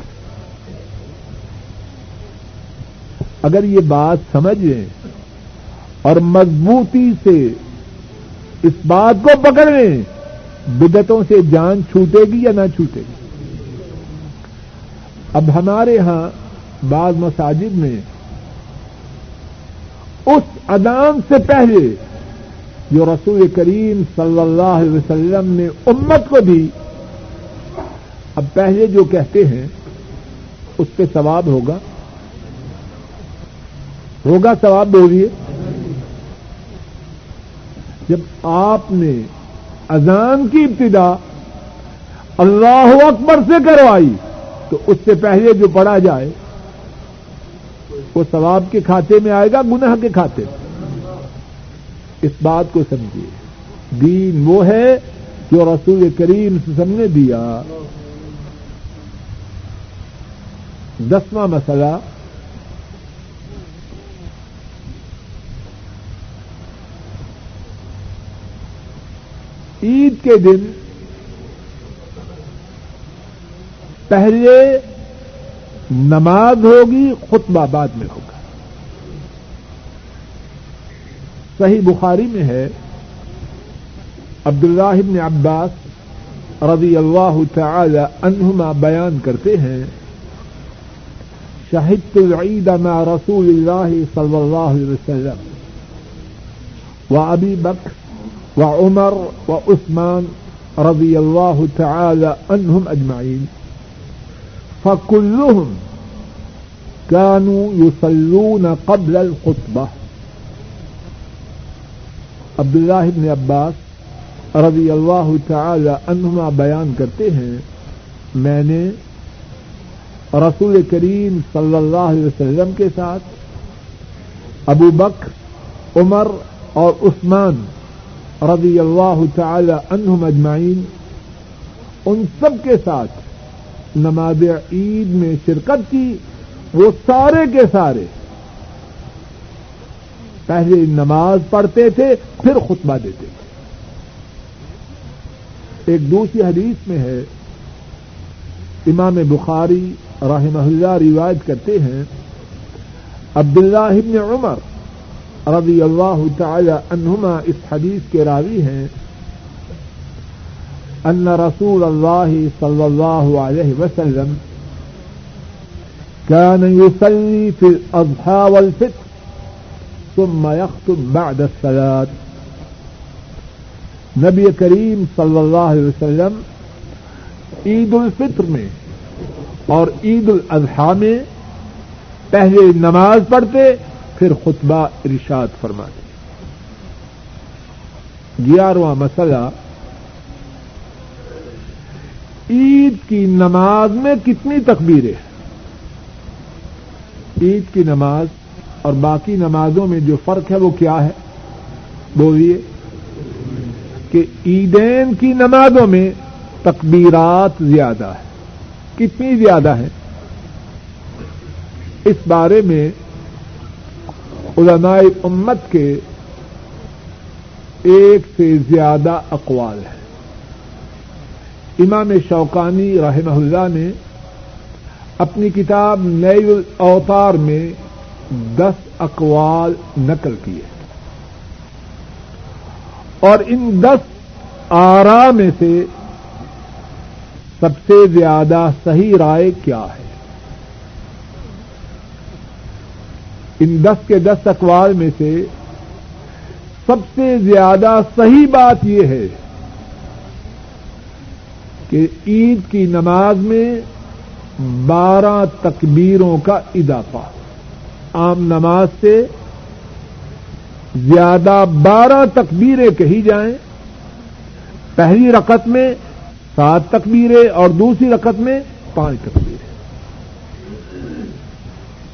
اگر یہ بات سمجھ لیں اور مضبوطی سے اس بات کو پکڑ لیں۔ بدتوں سے جان چھوٹے گی یا نہ چھوٹے گی؟ اب ہمارے ہاں بعض مساجد میں اس ادان سے پہلے جو رسول کریم صلی اللہ علیہ وسلم نے امت کو دی، اب پہلے جو کہتے ہیں، اس پہ ثواب ہوگا؟ ہوگا ثواب بولیے۔ جب آپ نے اذان کی ابتدا اللہ اکبر سے کروائی، تو اس سے پہلے جو پڑھا جائے، وہ ثواب کے کھاتے میں آئے گا، گناہ کے کھاتے میں۔ اس بات کو سمجھیے۔ دین وہ ہے جو رسول کریم سے نے دیا۔ دسواں مسئلہ عید کے دن پہلے نماز ہوگی، خطبہ بعد میں ہوگا۔ صحیح بخاری میں ہے، عبداللہ بن عباس رضی اللہ تعالی عنہما بیان کرتے ہیں شهدت العيد مع رسول الله صلى الله عليه وسلم وأبي بكر وعمر وعثمان رضي الله تعالى عنهم أجمعين فكلهم كانوا يصلون قبل الخطبة عبد الله بن عباس رضی اللہ تعالی عنہما بیان کرتے ہیں، میں نے رسول کریم صلی اللہ علیہ وسلم کے ساتھ ابو بکر، عمر اور عثمان رضی اللہ تعالی عنہم اجمعین، ان سب کے ساتھ نماز عید میں شرکت کی، وہ سارے کے سارے پہلے نماز پڑھتے تھے، پھر خطبہ دیتے تھے۔ ایک دوسری حدیث میں ہے، امام بخاری رحمہ اللہ روایت کرتے ہیں، عبداللہ ابن عمر رضی اللہ تعالی عنہما اس حدیث کے راوی ہیں ان رسول اللہ صلی اللہ علیہ وسلم كان يصلي في الأضحى والفطر ثم يخطب بعد الصلاة. نبی کریم صلی اللہ علیہ وسلم عید الفطر میں اور عید الاضحیٰ میں پہلے نماز پڑھتے پھر خطبہ ارشاد فرماتے گیارہواں مسئلہ، عید کی نماز میں کتنی تکبیریں عید کی نماز اور باقی نمازوں میں جو فرق ہے وہ کیا ہے؟ بولیے کہ عیدین کی نمازوں میں تکبیرات زیادہ ہے کتنی زیادہ ہے اس بارے میں علماء امت کے ایک سے زیادہ اقوال ہیں۔ امام شوقانی رحمہ اللہ نے اپنی کتاب نئی اوتار میں دس اقوال نقل کیے۔ اور ان دس آرا میں سے سب سے زیادہ صحیح رائے کیا ہے؟ ان دس کے دس اقوال میں سے سب سے زیادہ صحیح بات یہ ہے کہ عید کی نماز میں بارہ تکبیروں کا اضافہ۔ عام نماز سے زیادہ بارہ تکبیریں کہی جائیں۔ پہلی رقط میں سات تکبیریں اور دوسری رقط میں پانچ تکبیریں۔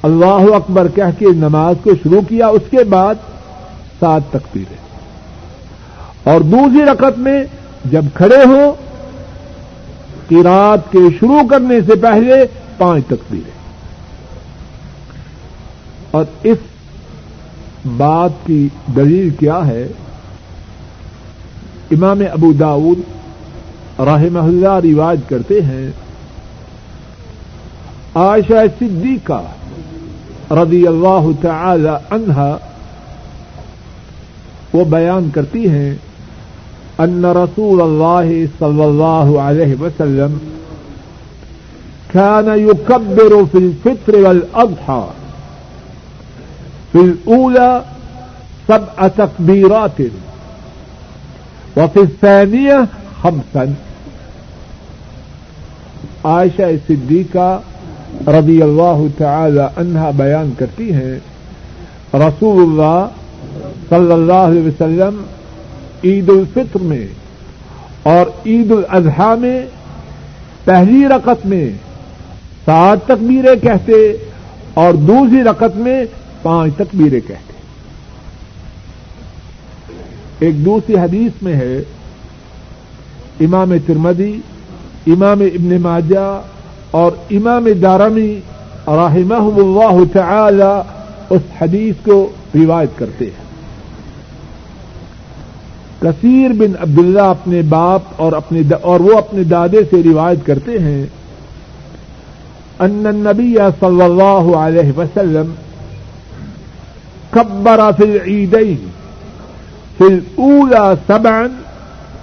اللہ اکبر کہہ کے نماز کو شروع کیا، اس کے بعد سات تکبیریں اور دوسری رقط میں جب کھڑے ہو رات کے شروع کرنے سے پہلے پانچ تکبیریں اور اس بات کی دلیل کیا ہے؟ امام ابو داود رحمہ اللہ رواج کرتے ہیں، عائشہ صدیقہ رضی اللہ تعالی عنہا وہ بیان کرتی ہیں ان رسول اللہ صلی اللہ علیہ وسلم كان يكبر في الفطر والأضحى في الأولى سبع تكبيرات وفي الثانية خمسا۔ عائشہ صدیقہ رضی اللہ تعالی عنہا بیان کرتی ہیں رسول اللہ صلی اللہ علیہ وسلم عید الفطر میں اور عید الاضحیٰ میں پہلی رقط میں سات تکبیریں کہتے اور دوسری رقط میں پانچ تکبیریں کہتے۔ ایک دوسری حدیث میں ہے، امام ترمدی امام ابن ماجہ اور امام دارمی رحمہ اللہ تعالی اس حدیث کو روایت کرتے ہیں۔ کثیر بن عبداللہ اپنے باپ اور اپنے اور وہ اپنے دادے سے روایت کرتے ہیں ان النبی صلی اللہ علیہ وسلم كبر في العيدين في الأولى سبعا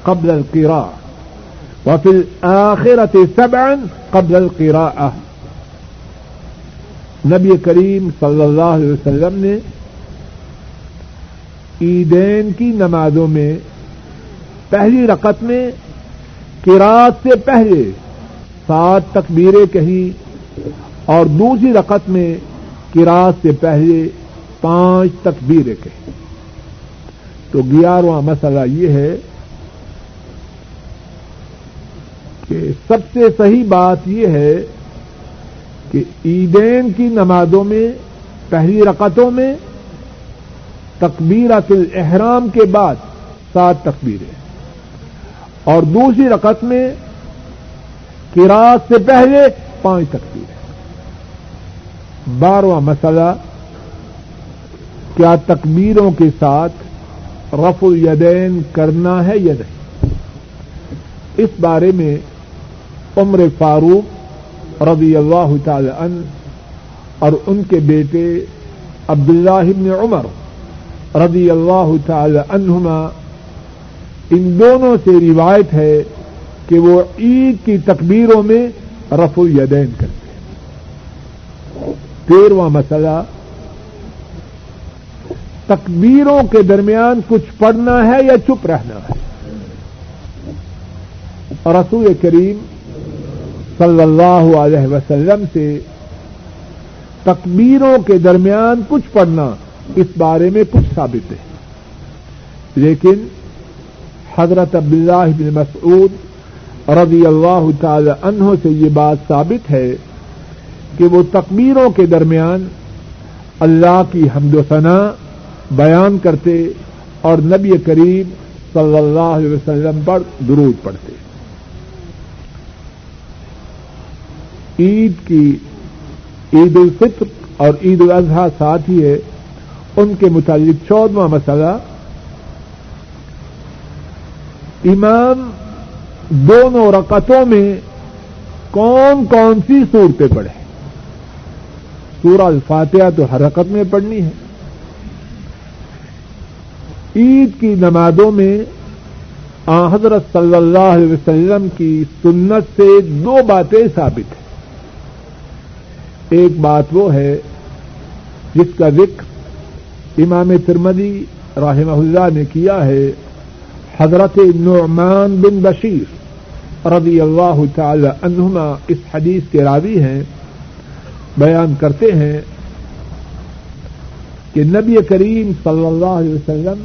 قبل القراءة وفي الآخرة سبعا قبل القراءة. نبی کریم صلی اللہ علیہ وسلم نے عیدین کی نمازوں میں پہلی رقط میں کراط سے پہلے سات تکبیریں کہیں اور دوسری رقط میں کراط سے پہلے پانچ تکبیریں کہیں۔ تو گیارہواں مسئلہ یہ ہے کہ سب سے صحیح بات یہ ہے کہ عیدین کی نمازوں میں، پہلی رقطوں میں تکبیرات الاحرام کے بعد سات تکبیریں اور دوسری رقط میں کراط سے پہلے پانچ تکبیریں۔ بارہواں مسئلہ، کیا تکبیروں کے ساتھ رف الیدین کرنا ہے یا نہیں؟ اس بارے میں عمر فاروق رضی اللہ تعالی عنہ اور ان کے بیٹے عبداللہ ابن عمر رضی اللہ تعالی عنہما، ان دونوں سے روایت ہے کہ وہ عید کی تکبیروں میں رف الیدین کرتے ہیں۔ تیرواں مسئلہ، تکبیروں کے درمیان کچھ پڑھنا ہے یا چپ رہنا ہے؟ رسول کریم صلی اللہ علیہ وسلم سے تکبیروں کے درمیان کچھ پڑھنا اس بارے میں کچھ ثابت ہے۔ لیکن حضرت عبداللہ بن مسعود رضی اللہ تعالی عنہ سے یہ بات ثابت ہے کہ وہ تکبیروں کے درمیان اللہ کی حمد و ثنا بیان کرتے اور نبی کریم صلی اللہ علیہ وسلم پر درود پڑھتے۔ عید کی عید الفطر اور عید الاضحیٰ ساتھ ہی ہے، ان کے متعلق چودواں مسئلہ۔ امام دونوں رقطوں میں کون کون سی صورتیں پڑھے سورہ الفاتحہ تو ہر رقط میں پڑھنی ہے۔ عید کی نمازوں میں آ حضرت صلی اللہ علیہ وسلم کی سنت سے دو باتیں ثابت ہیں۔ ایک بات وہ ہے جس کا ذکر امام ترمدی رحمہ اللہ نے کیا ہے، حضرت نعمان بن بشیر رضی اللہ تعالی عنہما اس حدیث کے راوی ہیں، بیان کرتے ہیں کہ نبی کریم صلی اللہ علیہ وسلم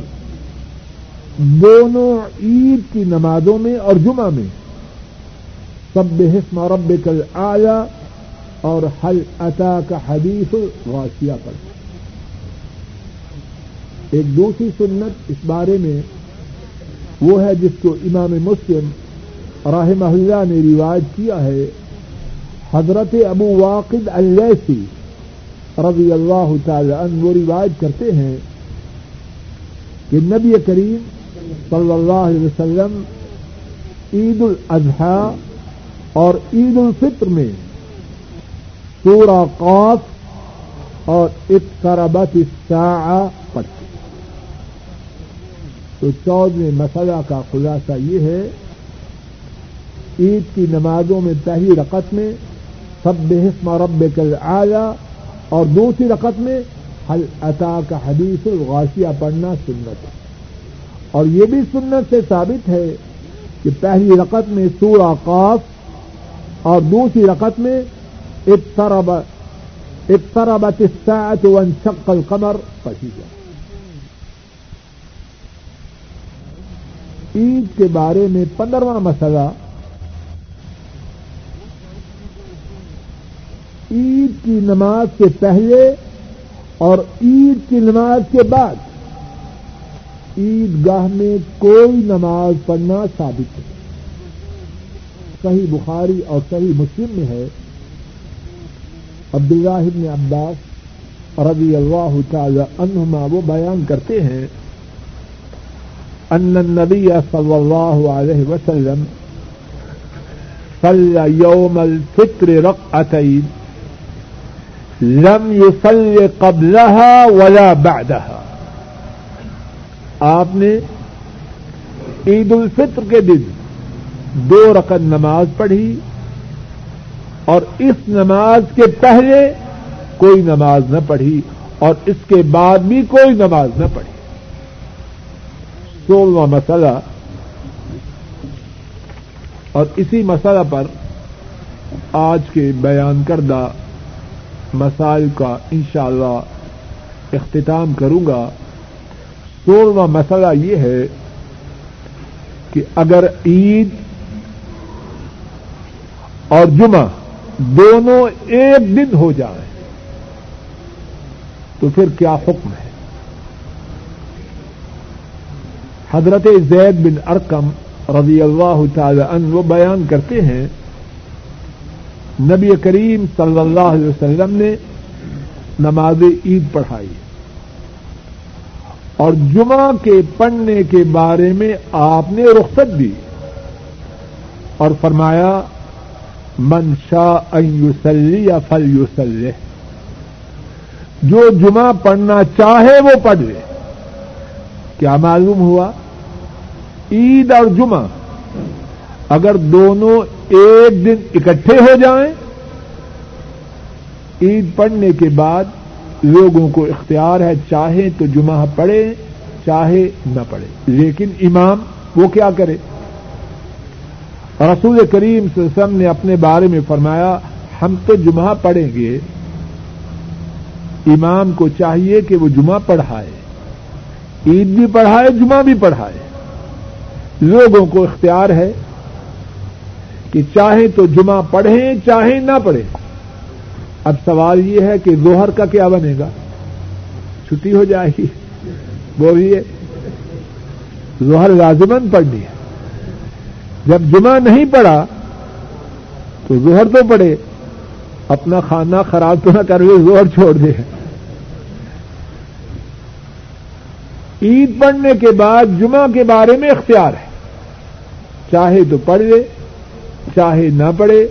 دونوں عید کی نمازوں میں اور جمعہ میں سب حسم رب کل آیا اور حل عطا کا حدیث غاشیہ پر۔ ایک دوسری سنت اس بارے میں وہ ہے جس کو امام مسلم راہ اللہ نے روایت کیا ہے۔ حضرت ابو واقد السی رضی اللہ تعالی عنہ وہ روایت کرتے ہیں کہ نبی کریم صلی اللہ علیہ وسلم عید الاضحیٰ اور عید الفطر میں سورہ قاف اور اقتربت الساعہ پڑھتے تو چودہ مسئلہ کا خلاصہ یہ ہے، عید کی نمازوں میں پہلی رقط میں سب حسم رب کل آیا اور دوسری رقط میں حل عطا کا حدیث الغاشیہ پڑھنا سنت ہے۔ اور یہ بھی سنت سے ثابت ہے کہ پہلی رقط میں سورہ قاف اور دوسری رقط میں اقتربت الساعة وانشق القمر. پڑھی عید کے بارے میں پندرواں مسئلہ. عید کی نماز سے پہلے اور عید کی نماز کے بعد. عید گاہ میں کوئی نماز پڑھنا ثابت ہے صحیح بخاری اور صحیح مسلم میں ہے عبداللہ بن عباس رضی اللہ تعالی عنہما وہ بیان کرتے ہیں ان النبی صلی اللہ علیہ وسلم صلی یوم الفطر رقعتین لم يصل قبلها ولا بعدها آپ نے عید الفطر کے دن دو رقم نماز پڑھی اور اس نماز کے پہلے کوئی نماز نہ پڑھی اور اس کے بعد بھی کوئی نماز نہ پڑھی۔ سولہواں مسئلہ۔ اور اسی مسئلہ پر آج کے بیان کردہ مسائل کا انشاءاللہ اختتام کروں گا۔ سولہواں مسئلہ یہ ہے کہ اگر عید اور جمعہ دونوں ایک دن ہو جائیں تو پھر کیا حکم ہے؟ حضرت زید بن ارکم رضی اللہ تعالی عنہ وہ بیان کرتے ہیں، نبی کریم صلی اللہ علیہ وسلم نے نماز عید پڑھائی۔ اور جمعہ کے پڑھنے کے بارے میں آپ نے رخصت دی اور فرمایا منشا یوسلی یا فل یوسل جو جمعہ پڑھنا چاہے وہ پڑھ لے۔ کیا معلوم ہوا؟ عید اور جمعہ اگر دونوں ایک دن اکٹھے ہو جائیں، عید پڑھنے کے بعد لوگوں کو اختیار ہے چاہے تو جمعہ پڑھے، چاہے نہ پڑھے۔ لیکن امام وہ کیا کرے؟ رسول کریم صلی اللہ علیہ وسلم نے اپنے بارے میں فرمایا، ہم تو جمعہ پڑھیں گے، امام کو چاہیے کہ وہ جمعہ پڑھائے۔ عید بھی پڑھائے، جمعہ بھی پڑھائے۔ لوگوں کو اختیار ہے کہ چاہے تو جمعہ پڑھیں چاہے نہ پڑھیں۔ اب سوال یہ ہے کہ زہر کا کیا بنے گا؟ چھٹی ہو جائے گی۔ بولیے زہر لازمن پڑھنی ہے۔ جب جمعہ نہیں پڑا تو زہر تو پڑے، اپنا کھانا خراب تو نہ کر لے زہر چھوڑ دے۔ عید پڑھنے کے بعد جمعہ کے بارے میں اختیار ہے۔ چاہے تو پڑھ لے، چاہے نہ پڑھے،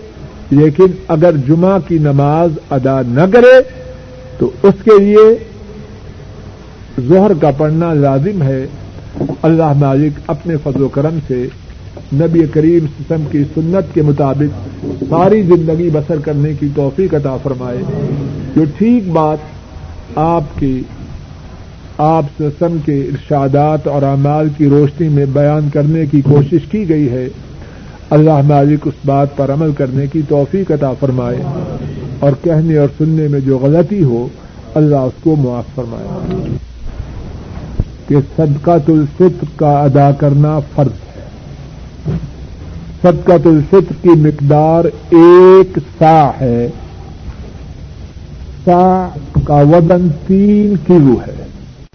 لیکن اگر جمعہ کی نماز ادا نہ کرے تو اس کے لیے ظہر کا پڑھنا لازم ہے۔ اللہ مالک اپنے فضل و کرم سے نبی کریم سسم کی سنت کے مطابق ساری زندگی بسر کرنے کی توفیق عطا فرمائے۔ جو ٹھیک بات آپ کی آپ سسم کے ارشادات اور اعمال کی روشنی میں بیان کرنے کی کوشش کی گئی ہے، اللہ مالک اس بات پر عمل کرنے کی توفیق عطا فرمائے۔ اور کہنے اور سننے میں جو غلطی ہو، اللہ اس کو معاف فرمائے۔ کہ صدقہ الفطر کا ادا کرنا فرض ہے صدقہ الفطر کی مقدار ایک سا ہے۔ سا کا وزن تین کلو ہے۔